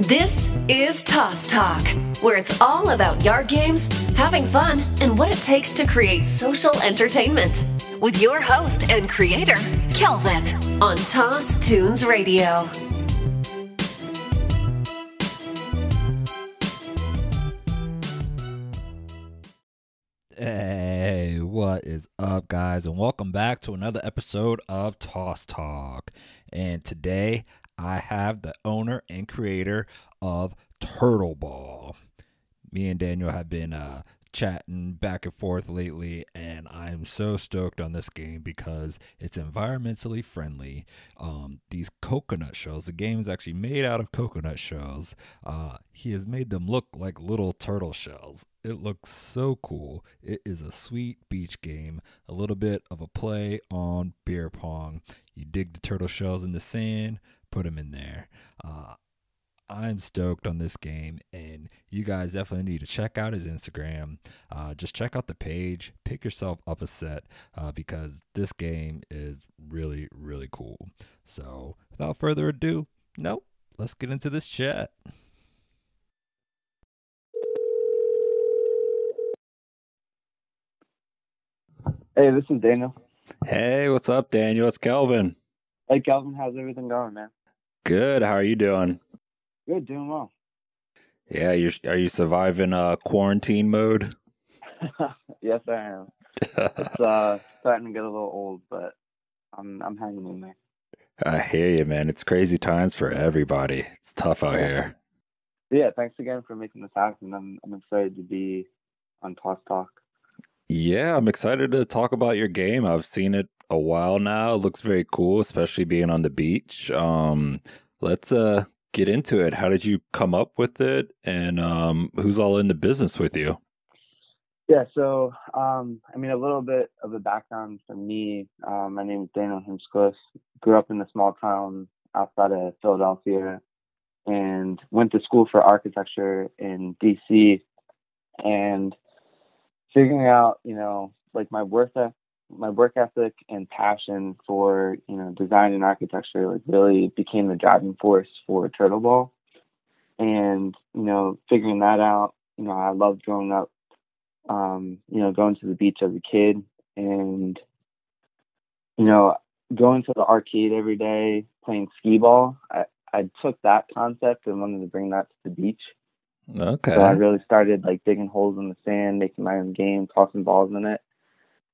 This is Toss Talk, where it's all about yard games, having fun, and what it takes to create social entertainment. With your host and creator, Kelvin, on Toss Tunes Radio. Hey, what is up, guys? And welcome back to another episode of Toss Talk. And today I have the owner and creator of Turtle Ball. Me and Daniel have been uh, chatting back and forth lately, and I'm so stoked on this game because it's environmentally friendly. Um, these coconut shells, the game is actually made out of coconut shells. Uh, he has made them look like little turtle shells. It looks so cool. It is a sweet beach game, a little bit of a play on beer pong. You dig the turtle shells in the sand, put him in there. Uh, I'm stoked on this game, and you guys definitely need to check out his Instagram. Uh, just check out the page, pick yourself up a set uh, because this game is really, really cool. So, without further ado, nope, let's get into this chat. Hey, this is Daniel. Hey, what's up, Daniel? It's Kelvin. Hey, Kelvin, how's everything going, man? Good. How are you doing? Good, doing well. Yeah, you are are you surviving uh quarantine mode? yes, I am. It's uh starting to get a little old, but I'm I'm hanging in there. I hear you, man. It's crazy times for everybody. It's tough out here. Yeah, thanks again for making this happen. I'm I'm excited to be on Toss Talk. Yeah, I'm excited to talk about your game. I've seen it a while now. It looks very cool, especially being on the beach. Um, let's uh get into it. How did you come up with it, and um, who's all in the business with you? Yeah, so um, I mean, a little bit of a background for me. Um, my name is Daniel Hinchcliffe. Grew up in a small town outside of Philadelphia, and went to school for architecture in DC. And figuring out, you know, like my work my work ethic and passion for you know design and architecture like really became the driving force for Turtle Ball. And you know, figuring that out, you know, I loved growing up, um, you know, going to the beach as a kid, and you know, going to the arcade every day, playing skee ball. I I took that concept and wanted to bring that to the beach. Okay. So I really started like digging holes in the sand, making my own game, tossing balls in it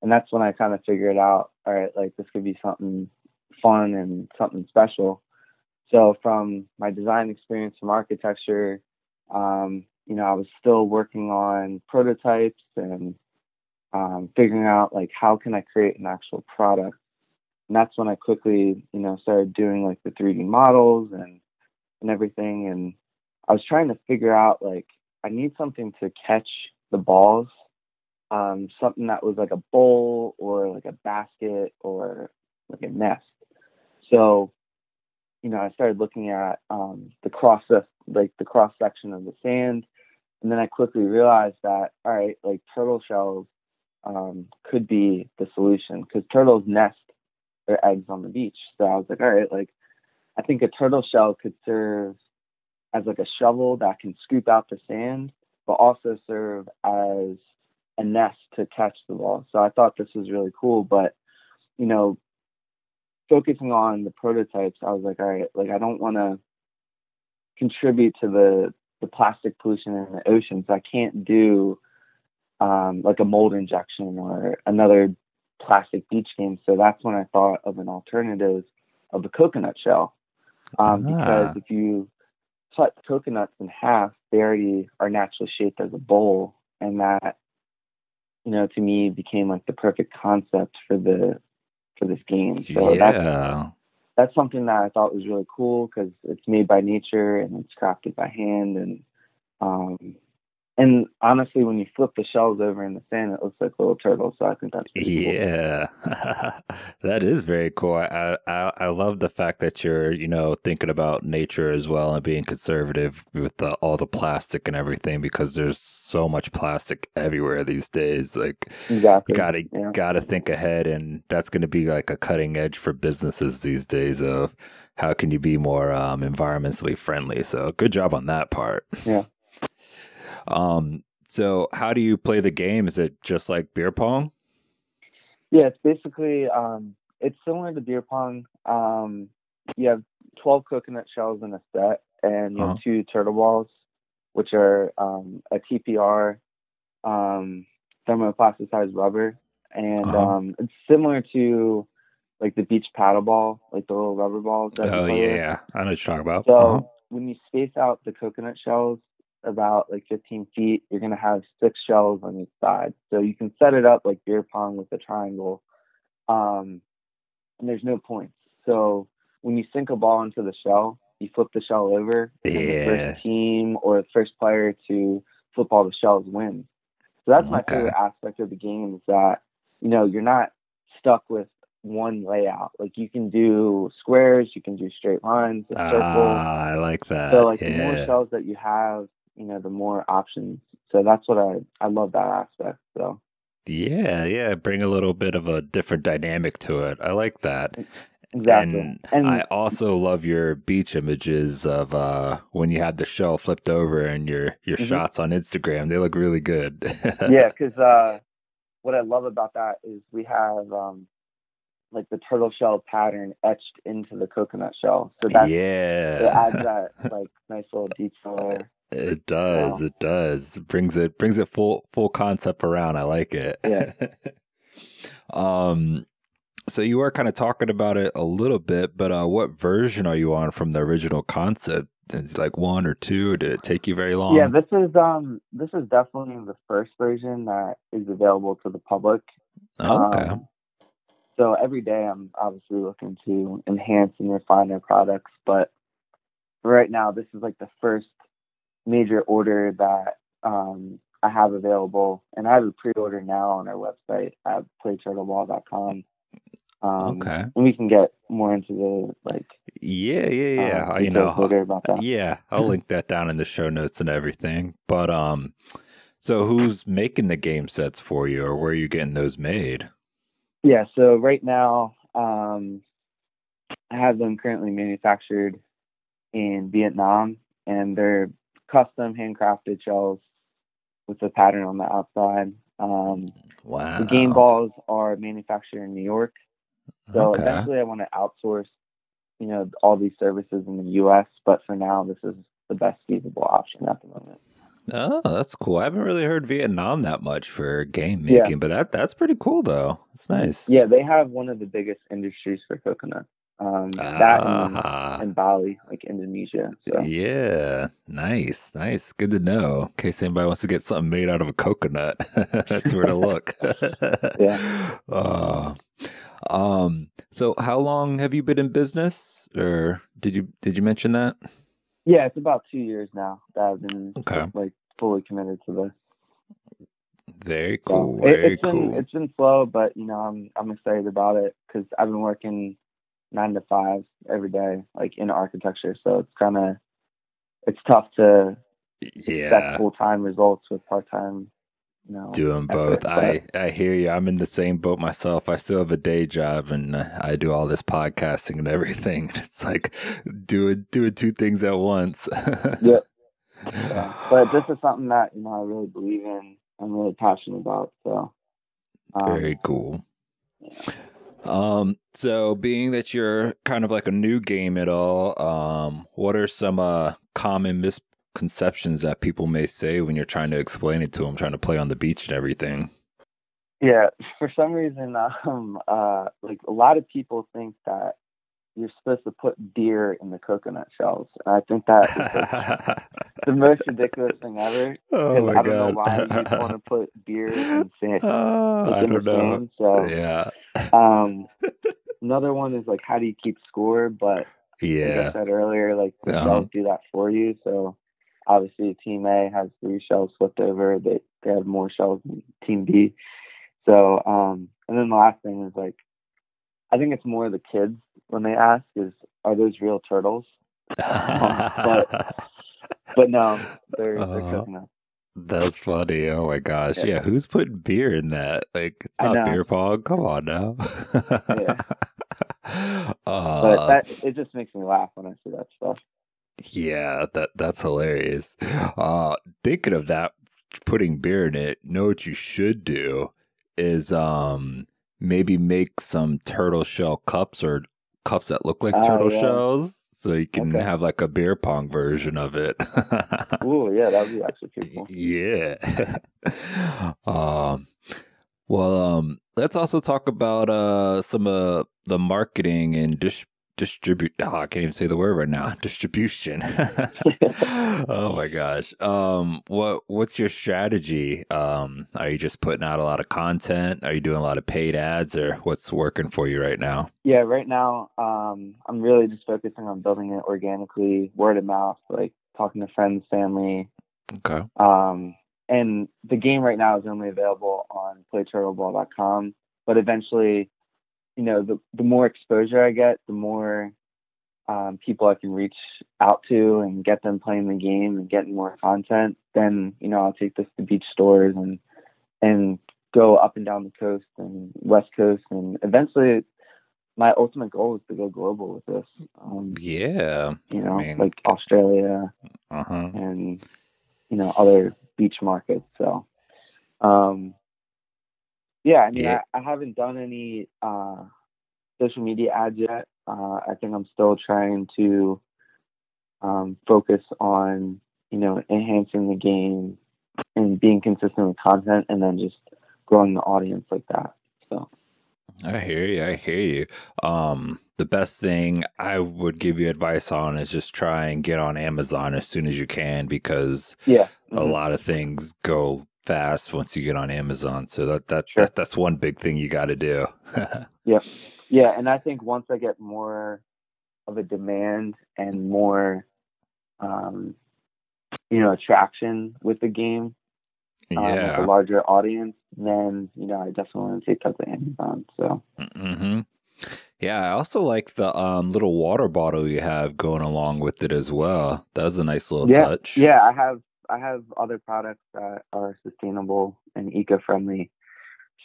and that's when I kind of figured out, all right, like this could be something fun and something special. So from my design experience from architecture, um, you know, I was still working on prototypes and um, figuring out like how can I create an actual product. And that's when I quickly, you know, started doing like the 3D models and and everything. And I was trying to figure out like I need something to catch the balls um, something that was like a bowl or like a basket or like a nest. So, you know, I started looking at um, the cross like the cross section of the sand, and then I quickly realized that all right, like turtle shells um, could be the solution because turtles nest their eggs on the beach. So I was like, all right, like I think a turtle shell could serve as like a shovel that can scoop out the sand, but also serve as a nest to catch the ball. So I thought this was really cool. But, you know, focusing on the prototypes, I was like, all right, like I don't want to contribute to the the plastic pollution in the oceans. I can't do um, like a mold injection or another plastic beach game. So that's when I thought of an alternative of a coconut shell. Um, ah. Because if you cut coconuts in half, they already are naturally shaped as a bowl, and that you know, to me became like the perfect concept for the for this game. So yeah. that's that's something that I thought was really cool because it's made by nature and it's crafted by hand and um and honestly, when you flip the shells over in the sand, it looks like little turtles. So I think that's yeah, cool. that is very cool. I, I I love the fact that you're you know thinking about nature as well and being conservative with the, all the plastic and everything because there's so much plastic everywhere these days. Like exactly. you gotta yeah. gotta think ahead, and that's going to be like a cutting edge for businesses these days of how can you be more um, environmentally friendly. So good job on that part. Yeah. Um. So how do you play the game? Is it just like beer pong? Yeah, it's basically um, it's similar to beer pong. Um, you have 12 coconut shells in a set, and you Uh-huh. have two turtle balls, which are um, a TPR, um, thermoplasticized rubber, and Uh-huh. um, it's similar to like the beach paddle ball, like the little rubber balls. That Oh with. yeah, I know what you're talking about. So Uh-huh. when you space out the coconut shells about like 15 feet, you're gonna have six shells on each side. So you can set it up like beer pong with a triangle, um, and there's no points. So when you sink a ball into the shell, you flip the shell over, and the Yeah. first team or the first player to flip all the shells wins. So that's my favorite aspect of the game is that you know you're not stuck with one layout. Like you can do squares, you can do straight lines. Ah, I like that. So like the more shells that you have, you know, the more options. So that's what I I love that aspect. So Yeah, yeah, bring a little bit of a different dynamic to it. I like that. exactly. And, And, I also love your beach images of uh when you have the shell flipped over and your your Mhm. shots on Instagram. They look really good. yeah, because uh, what I love about that is we have um, like the turtle shell pattern etched into the coconut shell. So that yeah, it adds that like nice little detail there. It does. Wow. It does. It brings it brings it full full concept around. I like it. Yeah. um so you are kind of talking about it a little bit, but uh what version are you on from the original concept? Is it like one or two? Did it take you very long? Yeah, this is um this is definitely the first version that is available to the public. Oh, okay. Um, so every day I'm obviously looking to enhance and refine our products, but right now this is like the first major order that um, I have available, and I have a pre-order now on our website at playturtleball.com. Um, Okay. and we can get more into the like yeah, yeah, yeah. uh, Uh, you know, later about that. yeah, I'll link that down in the show notes and everything. But um, so who's making the game sets for you, or where are you getting those made? Yeah, so right now, um, I have them currently manufactured in Vietnam, and they're custom handcrafted shells with a pattern on the outside. Um, Wow. the game balls are manufactured in New York, so Okay. eventually I want to outsource, you know, all these services in the U.S. But for now, this is the best feasible option at the moment. Oh, that's cool. I haven't really heard Vietnam that much for game Yeah. making, but that that's pretty cool though. It's nice. Yeah, they have one of the biggest industries for coconut. Um, that and, Ah, and Bali, like Indonesia. So. yeah, nice, nice. Good to know. In case anybody wants to get something made out of a coconut, that's where to look. Yeah. Uh, um. So, how long have you been in business, or did you did you mention that? Yeah, it's about two years now that I've been Okay. like fully committed to this. Very cool. it, Very it's been it's been slow, but you know I'm I'm excited about it because I've been working nine to five every day, like in architecture. So it's kind of it's tough to yeah. full time results with part time. You know, doing both. I I hear you. I'm in the same boat myself. I still have a day job and uh, I do all this podcasting and everything. It's like doing doing two things at once. Yep. Yeah. But this is something that you know I really believe in. I'm really passionate about. So um, Very cool. Um, so being that you're kind of like a new game at all, um, what are some uh common misconceptions that people may say when you're trying to explain it to them, trying to play on the beach and everything? Yeah, for some reason, um, uh, like a lot of people think that you're supposed to put beer in the coconut shells. And I think that is like, the most ridiculous thing ever. oh my I don't know why you'd want to put beer in sand. Uh, like, I don't know. sand. So, Yeah, um, another one is like, how do you keep score? But like yeah, I said earlier, like the Uh-huh. shells do that for you. So obviously, Team A has three shells flipped over. They they have more shells than Team B. So um, and then the last thing is like, I think it's more the kids when they ask is, are those real turtles? But no, they're they're Uh-huh. coconut. That's funny. Oh my gosh. Yeah. Yeah. Who's putting beer in that? Like, it's not beer pong. Come on now. Yeah. but uh, that it just makes me laugh when I see that stuff. yeah, that that's hilarious. Uh, thinking of that, putting beer in it. Know what you should do is um maybe make some turtle shell cups or cups that look like Oh, turtle yeah. shells, so you can Okay. have like a beer pong version of it. Ooh, yeah, that would be actually pretty cool. Yeah. um well um let's also talk about uh some uh the marketing and dis- distribute oh, I can't even say the word right now. Distribution. oh my gosh. Um what what's your strategy? Um are you just putting out a lot of content? Are you doing a lot of paid ads or what's working for you right now? Yeah, right now, um, I'm really just focusing on building it organically, word of mouth, like talking to friends, family. Okay. Um, and the game right now is only available on playturtleball.com. But eventually, you know, the the more exposure I get, the more um, people I can reach out to and get them playing the game and getting more content. Then you know, I'll take this to beach stores and and go up and down the coast and west coast and eventually my ultimate goal is to go global with this um, Yeah. you know mean- like australia Uh-huh. and you know other beach markets so um yeah i mean Yeah. I, I haven't done any uh social media ads yet uh i think i'm still trying to um focus on you know enhancing the game and being consistent with content and then just growing the audience like that so I hear you. I hear you. Um, the best thing I would give you advice on is just try and get on Amazon as soon as you can because yeah a Mhm. lot of things go fast once you get on Amazon. So that that, Sure. that that's one big thing you got to do. Yeah, yeah, and I think once I get more of a demand and more, um, you know, attraction with the game, um, with yeah. a larger audience, then you know I definitely want to take that to Amazon. So hmm Yeah, I also like the um little water bottle you have going along with it as well. That was a nice little Yeah, touch. yeah, I have I have other products that are sustainable and eco-friendly.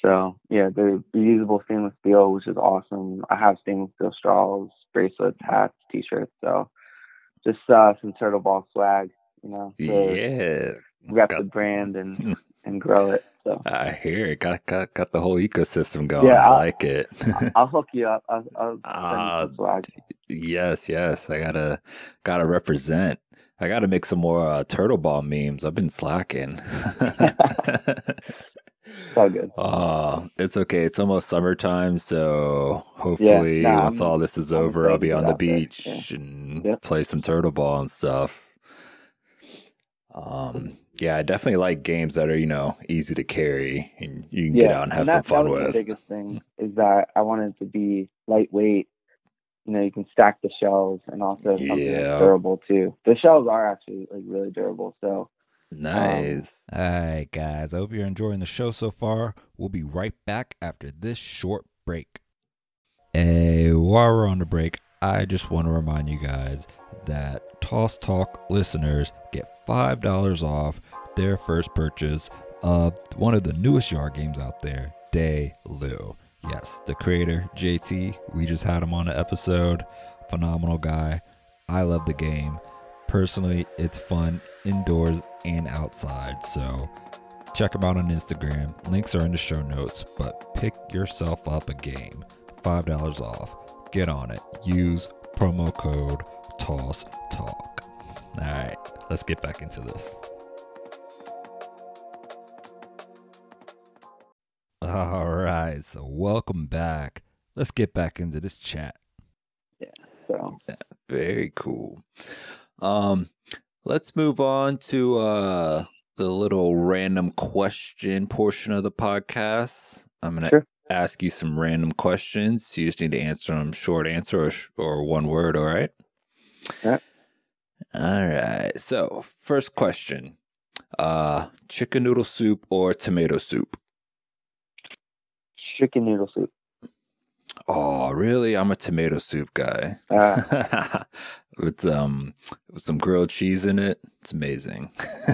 So yeah, they're reusable stainless steel, which is awesome. I have stainless steel straws, bracelets, hats, t-shirts. So just uh, some turtle ball swag, you know, to Yeah. rep Got- the brand and and grow it. So I hear it. Got got got the whole ecosystem going. Yeah, I like it. I'll hook you up. I'll, I'll send you some swag. yes, yes. I gotta gotta represent. I gotta make some more uh, turtle ball memes. I've been slacking. It's all good. Oh, it's okay. It's almost summertime, so hopefully, nah, once I'm- all this is I'm over, I'll be on the beach Yeah. and Yep. play some turtle ball and stuff. Um, yeah, I definitely like games that are you know easy to carry and you can Yeah, get out and have that, some fun with. the biggest thing is that I wanted it to be lightweight. You know, you can stack the shells and also something that's durable too. The shells are actually like really durable. So Nice. Um, All right, guys. I hope you're enjoying the show so far. We'll be right back after this short break. Hey, while we're on the break, I just want to remind you guys that Toss Talk listeners get $5 off their first purchase of one of the newest yard games out there, Day Lu. Yes, the creator, JT, we just had him on an episode. Phenomenal guy. I love the game. Personally, it's fun indoors and outside. So check him out on Instagram. Links are in the show notes, but pick yourself up a game. $5 off. Get on it. Use promo code TOSS TALK. All right, let's get back into this. All right, so welcome back. Let's get back into this chat. Yeah, so Very cool. Um, let's move on to uh the little random question portion of the podcast. I'm gonna Sure. ask you some random questions. You just need to answer them short answer or, sh- or one word. All right. Yeah. All right. So first question: uh, chicken noodle soup or tomato soup? Chicken noodle soup. Oh, really? I'm a tomato soup guy. Uh, with um with some grilled cheese in it. It's amazing.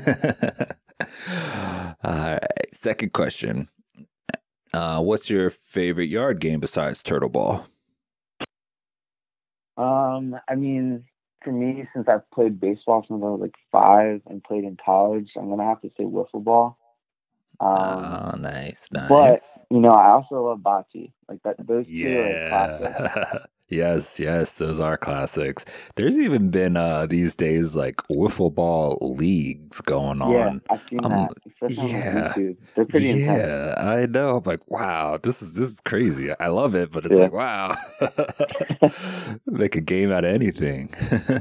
All right. Second question. Uh, what's your favorite yard game besides Turtle Ball? Um, I mean, for me, since I've played baseball since I was like five and played in college, I'm gonna have to say wiffle ball. Um, oh, nice, nice. But you know, I also love bocce. Like that, those two yeah. are classic. yes, yes, those are classics. There's even been uh these days like wiffle ball leagues going on. Yeah, I've seen um, that. Especially yeah, on They're pretty yeah, intense. I know. I'm like, wow, this is this is crazy. I love it, but it's yeah. like, wow, make a game out of anything.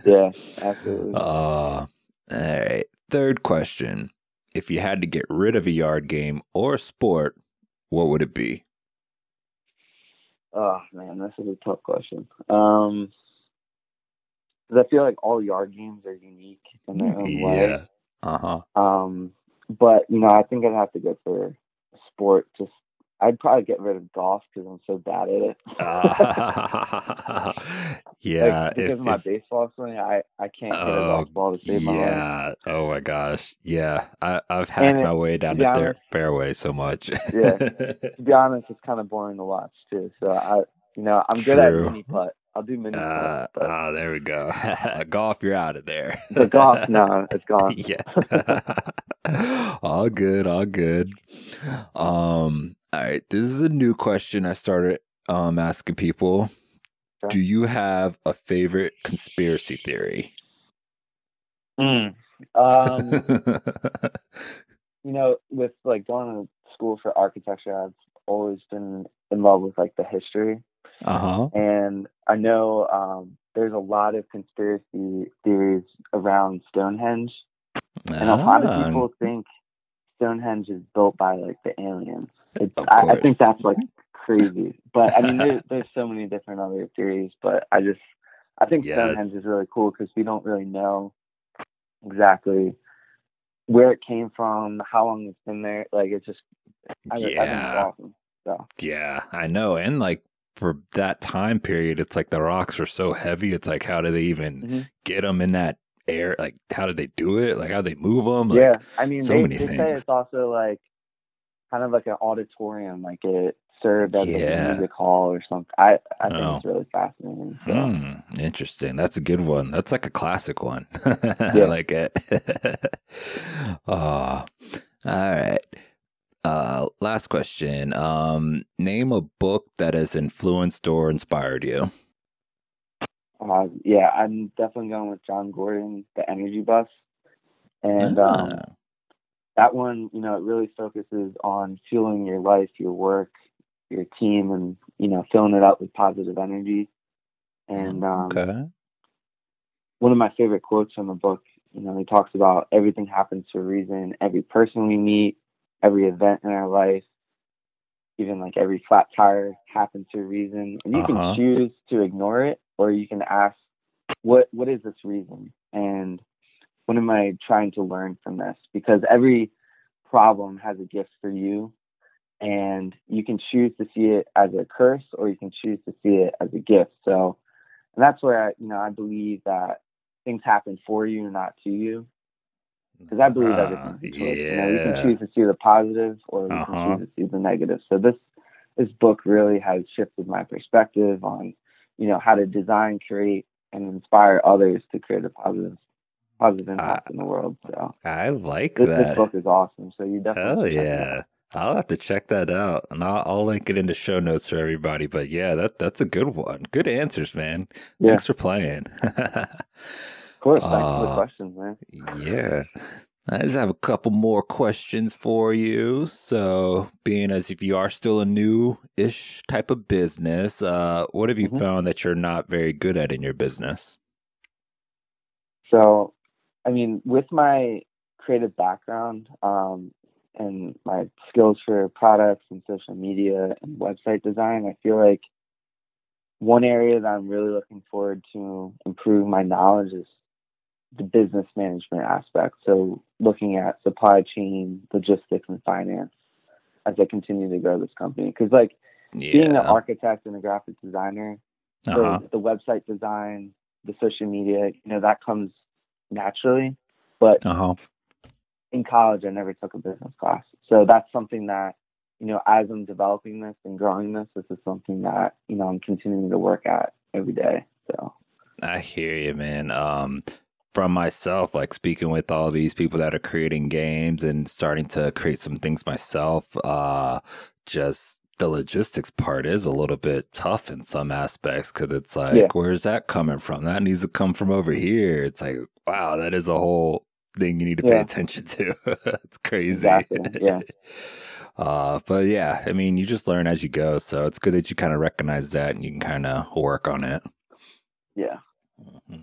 yeah, absolutely. Uh, all right. Third question if you had to get rid of a yard game or sport, what would it be? Oh man, this is a tough question. Um, because I feel like all yard games are unique in their own yeah. way. Uh huh. Um, but you know, I think I'd have to go for sport just I'd probably get rid of golf because I'm so bad at it. uh, yeah, like, because if, of my if, baseball swing, I I can't hit a golf oh, ball to save yeah. my life. Yeah. Oh my gosh, yeah. I I've hacked it, my way down the honest, fairway so much. yeah, to be honest, it's kind of boring to watch too. So I, you know, I'm good True. at mini putt. I'll do mini uh, putt. Ah, uh, there we go. golf, you're out of there. the golf, no, it's gone. yeah. all good, all good. Um all right, this is a new question I started um, asking people. Do you have a favorite conspiracy theory? Mm. Um, you know, with like going to school for architecture, I've always been in love with like the history. Uh-huh. And I know um, there's a lot of conspiracy theories around Stonehenge. And a lot of ah. people think Stonehenge is built by like the aliens. I, I, think that's like crazy. But I mean, there, there's so many different other theories. But I just I think yes. Stonehenge is really cool because we don't really know exactly where it came from, how long it's been there. Like it's just I, yeah. I think it's awesome. So. Yeah, I know, and like for that time period, it's like the rocks are so heavy. It's like, how do they even mm-hmm. get them in that air? Like, how did they do it? Like, how do they move them? Like, yeah, I mean, so they, many they things. say it's also like kind of like an auditorium, like it served as yeah. a music hall or something. I I think oh. it's really fascinating. So. Hmm, interesting. That's a good one. That's like a classic one. I like it. oh, all right. Uh, last question. Um, name a book that has influenced or inspired you. Uh, yeah, I'm definitely going with Jon Gordon, The Energy Bus, and um, ah. um, that one, you know, it really focuses on fueling your life, your work, your team, and you know, filling it up with positive energy. And um, okay. one of my favorite quotes from the book, you know, he talks about everything happens for a reason. Every person we meet, every event in our life, even like every flat tire happens for a reason. And you uh-huh. can choose to ignore it, or you can ask, what what is this reason? And what am I trying to learn from this? Because every problem has a gift for you, and you can choose to see it as a curse or you can choose to see it as a gift. So, and that's where I, you know I believe that things happen for you, not to you. Because I believe uh, everything's a choice. Yeah. You, know, you can choose to see the positive or you uh-huh. can choose to see the negative. So this this book really has shifted my perspective on, you know, how to design, create, and inspire others to create a positive positive impact uh, in the world. So I like this, that. This book is awesome. So you definitely. Hell yeah. I'll have to check that out, and I'll, I'll, link it in the show notes for everybody. But yeah, that that's a good one. Good answers, man. Yeah. Thanks for playing. of course, thanks uh, for the questions, man. Yeah. I just have a couple more questions for you. So, being as if you are still a new-ish type of business, uh, what have you mm-hmm. found that you're not very good at in your business? So, I mean, with my creative background um, and my skills for products and social media and website design, I feel like one area that I'm really looking forward to improve my knowledge is the business management aspect. So looking at supply chain, logistics, and finance as I continue to grow this company. Because like yeah. being an architect and a graphic designer, uh-huh. the, the website design, the social media, you know, that comes naturally. But uh-huh. in college, I never took a business class. So that's something that, you know, as I'm developing this and growing this, this is something that, you know, I'm continuing to work at every day. So I hear you, man. Um, from myself, like speaking with all these people that are creating games and starting to create some things myself, uh, just the logistics part is a little bit tough in some aspects because it's like, yeah. where's that coming from? That needs to come from over here. It's like, wow, that is a whole thing you need to yeah. pay attention to. it's crazy. Exactly. Yeah. uh, but yeah, I mean, you just learn as you go. So it's good that you kind of recognize that and you can kind of work on it. Yeah. Mm-hmm.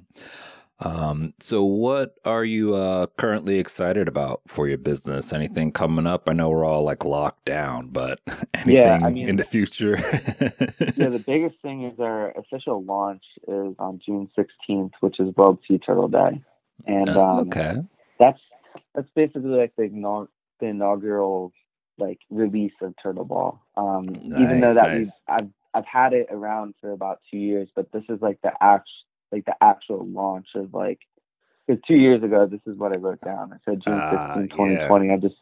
Um, so what are you uh, currently excited about for your business? Anything coming up? I know we're all like locked down, but anything yeah, I mean, in the future? yeah, the biggest thing is our official launch is on June 16th, which is World Sea Turtle Day, and uh, um, okay, that's that's basically like the, the inaugural like release of Turtle Ball. Um, nice, even though that nice. we've I've I've had it around for about two years, but this is like the act like the actual launch of like because two years ago this is what I wrote down. I said June uh, 2020. Yeah. I just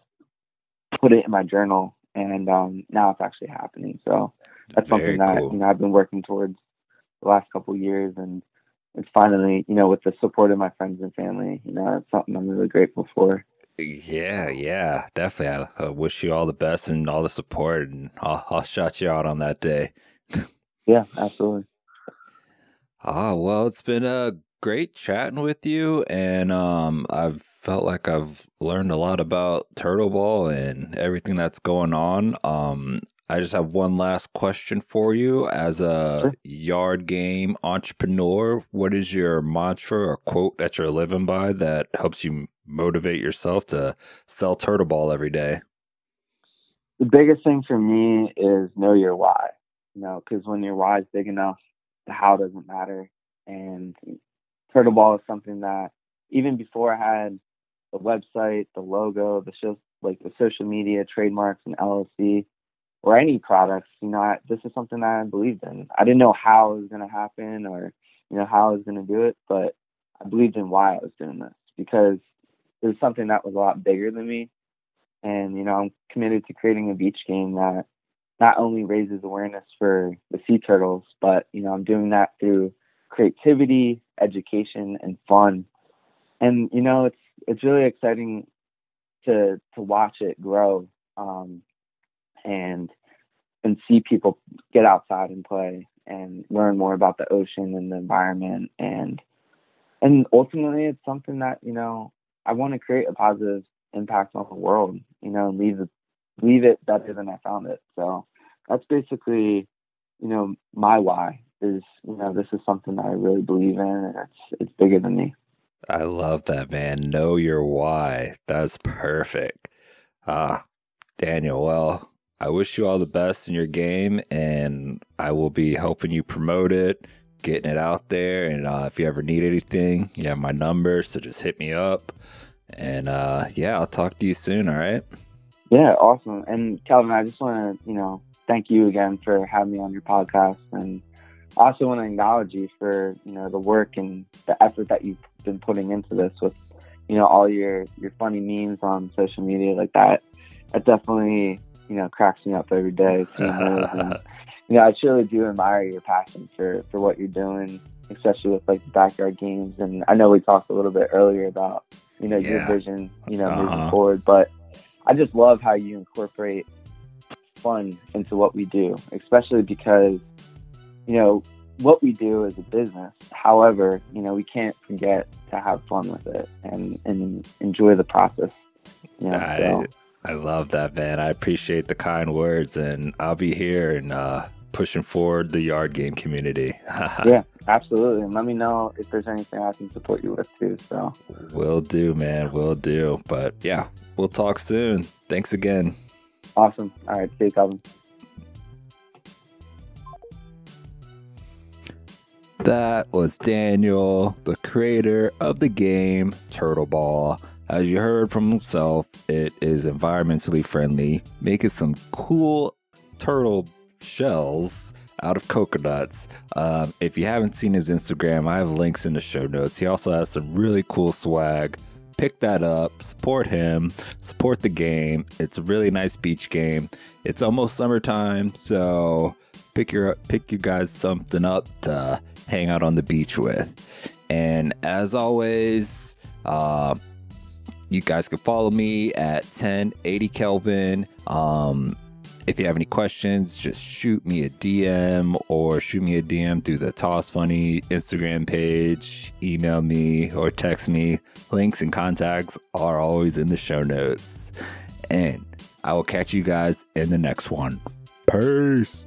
put it in my journal and um now it's actually happening. So that's Very something that cool. you know I've been working towards the last couple years and it's finally, you know, with the support of my friends and family, you know, it's something I'm really grateful for. Yeah, yeah, definitely. I, I wish you all the best and all the support, and I'll, I'll shout you out on that day. yeah, absolutely. Ah, well, it's been a uh, great chatting with you, and um, I've felt like I've learned a lot about Turtle Ball and everything that's going on. Um, I just have one last question for you. As a sure. yard game entrepreneur, what is your mantra or quote that you're living by that helps you motivate yourself to sell Turtle Ball every day? The biggest thing for me is know your why. You know, because when your why is big enough, the how doesn't matter. And Turtle Ball is something that even before I had the website, the logo, the like the social media trademarks and LLC or any products, you know, I, this is something that I believed in. I didn't know how it was going to happen or, you know, how I was going to do it, but I believed in why I was doing this because it was something that was a lot bigger than me. And, you know, I'm committed to creating a beach game that not only raises awareness for the sea turtles, but you know, I'm doing that through creativity, education, and fun. And you know, it's it's really exciting to to watch it grow um, and and see people get outside and play and learn more about the ocean and the environment and and ultimately it's something that you know I want to create a positive impact on the world you know and leave leave it better than I found it. So that's basically, you know, my why is, you know, this is something that I really believe in and it's it's bigger than me. I love that man. Know your why. That's perfect. Ah, Daniel, well, I wish you all the best in your game and I will be helping you promote it, getting it out there. And uh, if you ever need anything, you have my number, so just hit me up. And uh, yeah, I'll talk to you soon. All right. Yeah, awesome. And Calvin, I just want to, you know, thank you again for having me on your podcast. And I also want to acknowledge you for, you know, the work and the effort that you've been putting into this with, you know, all your, your funny memes on social media like that. That definitely, you know, cracks me up every day. And, you know, I truly do admire your passion for, for what you're doing, especially with like the backyard games. And I know we talked a little bit earlier about, you know, yeah. your vision, you know, uh-huh. moving forward, but I just love how you incorporate fun into what we do, especially because, you know, what we do is a business. However, you know, we can't forget to have fun with it and, and enjoy the process. You know, I, so. I love that, man. I appreciate the kind words, and I'll be here and uh, pushing forward the yard game community. yeah, absolutely. And let me know if there's anything I can support you with too. So, will do, man. Will do. But yeah, We'll talk soon. Thanks again. Awesome. All right. See you, Calvin. That was Daniel, the creator of the game Turtle Ball. As you heard from himself, it is environmentally friendly, making some cool turtle shells out of coconuts. Um, if you haven't seen his Instagram, I have links in the show notes. He also has some really cool swag pick that up, support him, support the game. It's a really nice beach game. It's almost summertime, so pick your pick you guys something up to hang out on the beach with. And as always, uh, you guys can follow me at 1080 Kelvin. Um, if you have any questions, just shoot me a DM or shoot me a DM through the Toss Funny Instagram page, email me or text me. Links and contacts are always in the show notes. And I will catch you guys in the next one. Peace.